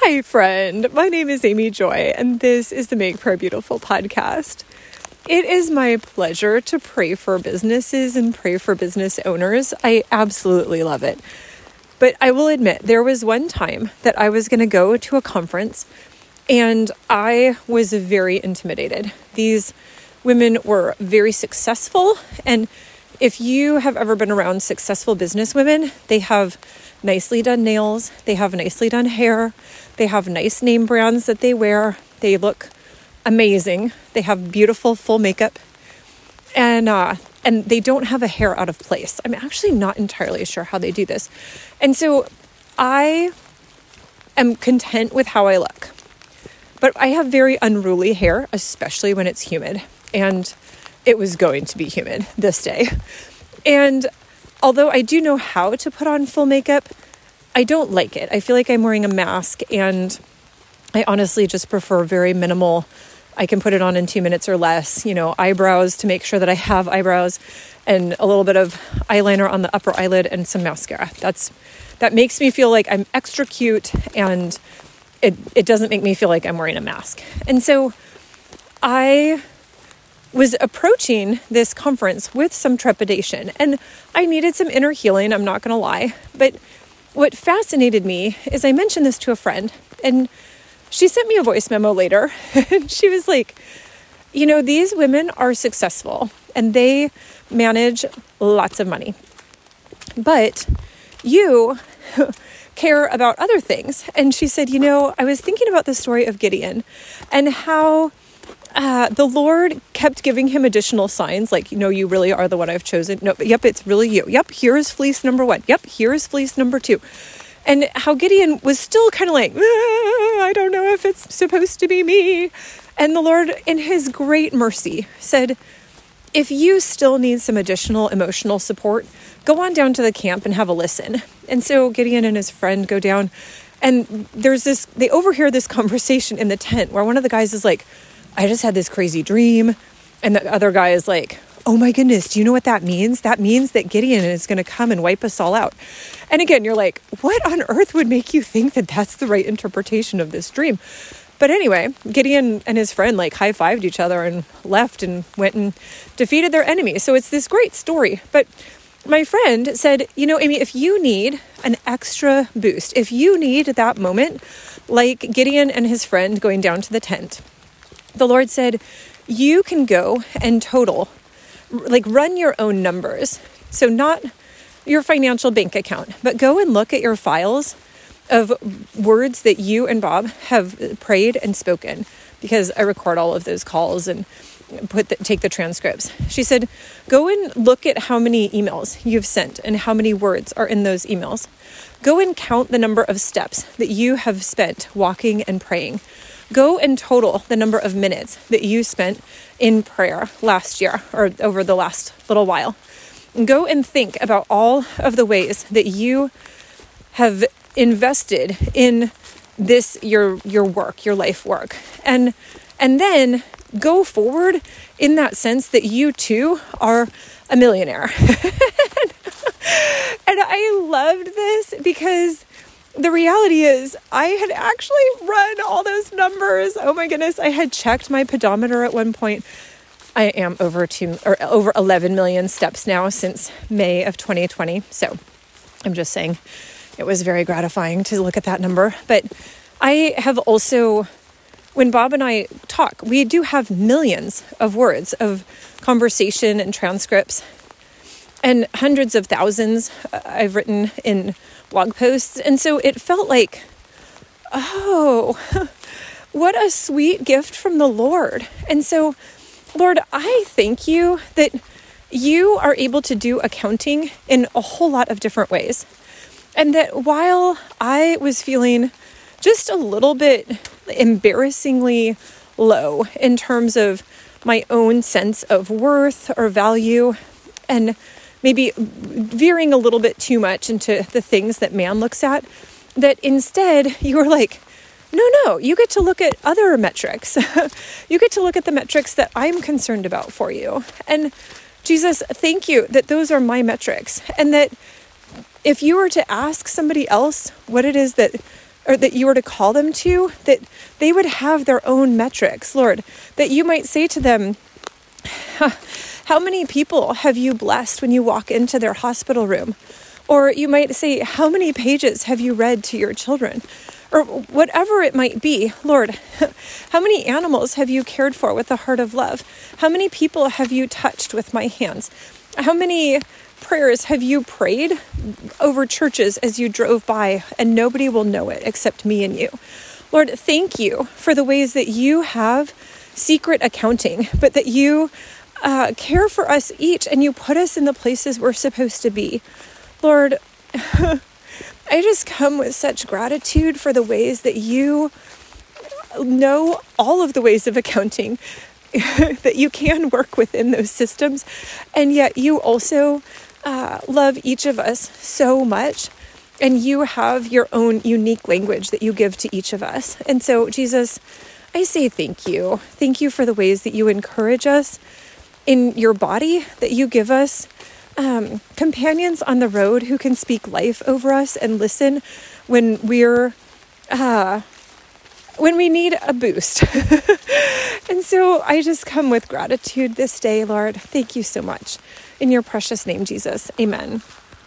Hi, friend. My name is Amy Joy, and this is the Make Prayer Beautiful podcast. It is my pleasure to pray for businesses and pray for business owners. I absolutely love it. But I will admit, there was one time that I was going to go to a conference and I was very intimidated. These women were very successful. And if you have ever been around successful business women, they have nicely done nails, they have nicely done hair, they have nice name brands that they wear, they look amazing, they have beautiful full makeup, and uh, and they don't have a hair out of place. I'm actually not entirely sure how they do this, and so I am content with how I look. But I have very unruly hair, especially when it's humid. And it was going to be humid this day. And although I do know how to put on full makeup, I don't like it. I feel like I'm wearing a mask and I honestly just prefer very minimal. I can put it on in two minutes or less, you know, eyebrows to make sure that I have eyebrows and a little bit of eyeliner on the upper eyelid and some mascara. That's that makes me feel like I'm extra cute and it, it doesn't make me feel like I'm wearing a mask. And so I was approaching this conference with some trepidation and I needed some inner healing, I'm not going to lie. But what fascinated me is I mentioned this to a friend and she sent me a voice memo later and she was like, you know, these women are successful and they manage lots of money. But you care about other things. And she said, You know, I was thinking about the story of Gideon and how. Uh, the Lord kept giving him additional signs, like, know, you really are the one I've chosen. No, yep, it's really you. Yep, here's fleece number one. Yep, here's fleece number two. And how Gideon was still kind of like, ah, I don't know if it's supposed to be me. And the Lord, in his great mercy, said, if you still need some additional emotional support, go on down to the camp and have a listen. And so Gideon and his friend go down, and there's this, they overhear this conversation in the tent where one of the guys is like, I just had this crazy dream. And the other guy is like, Oh my goodness, do you know what that means? That means that Gideon is going to come and wipe us all out. And again, you're like, What on earth would make you think that that's the right interpretation of this dream? But anyway, Gideon and his friend like high fived each other and left and went and defeated their enemy. So it's this great story. But my friend said, You know, Amy, if you need an extra boost, if you need that moment, like Gideon and his friend going down to the tent, the Lord said, You can go and total, like run your own numbers. So, not your financial bank account, but go and look at your files of words that you and Bob have prayed and spoken because I record all of those calls and put the, take the transcripts. She said, "Go and look at how many emails you've sent and how many words are in those emails. Go and count the number of steps that you have spent walking and praying. Go and total the number of minutes that you spent in prayer last year or over the last little while. Go and think about all of the ways that you have invested in this your your work, your life work. And and then go forward in that sense that you too are a millionaire. and I loved this because the reality is I had actually run all those numbers. Oh my goodness, I had checked my pedometer at one point. I am over two or over 11 million steps now since May of 2020. So I'm just saying it was very gratifying to look at that number. But I have also, when Bob and I talk, we do have millions of words of conversation and transcripts, and hundreds of thousands uh, I've written in blog posts. And so it felt like, oh, what a sweet gift from the Lord. And so, Lord, I thank you that you are able to do accounting in a whole lot of different ways. And that while I was feeling just a little bit embarrassingly low in terms of my own sense of worth or value, and maybe veering a little bit too much into the things that man looks at, that instead you were like, no, no, you get to look at other metrics. you get to look at the metrics that I'm concerned about for you. And Jesus, thank you that those are my metrics and that if you were to ask somebody else what it is that or that you were to call them to, that they would have their own metrics, Lord, that you might say to them, How many people have you blessed when you walk into their hospital room? Or you might say, How many pages have you read to your children? Or whatever it might be, Lord, how many animals have you cared for with a heart of love? How many people have you touched with my hands? How many prayers have you prayed over churches as you drove by and nobody will know it except me and you? Lord, thank you for the ways that you have secret accounting, but that you uh, care for us each and you put us in the places we're supposed to be. Lord, I just come with such gratitude for the ways that you know all of the ways of accounting, that you can work within those systems, and yet you also uh, love each of us so much. And you have your own unique language that you give to each of us. And so, Jesus, I say thank you. Thank you for the ways that you encourage us in your body, that you give us um, companions on the road who can speak life over us and listen when we're uh, when we need a boost. and so I just come with gratitude this day, Lord. Thank you so much. In your precious name, Jesus. Amen.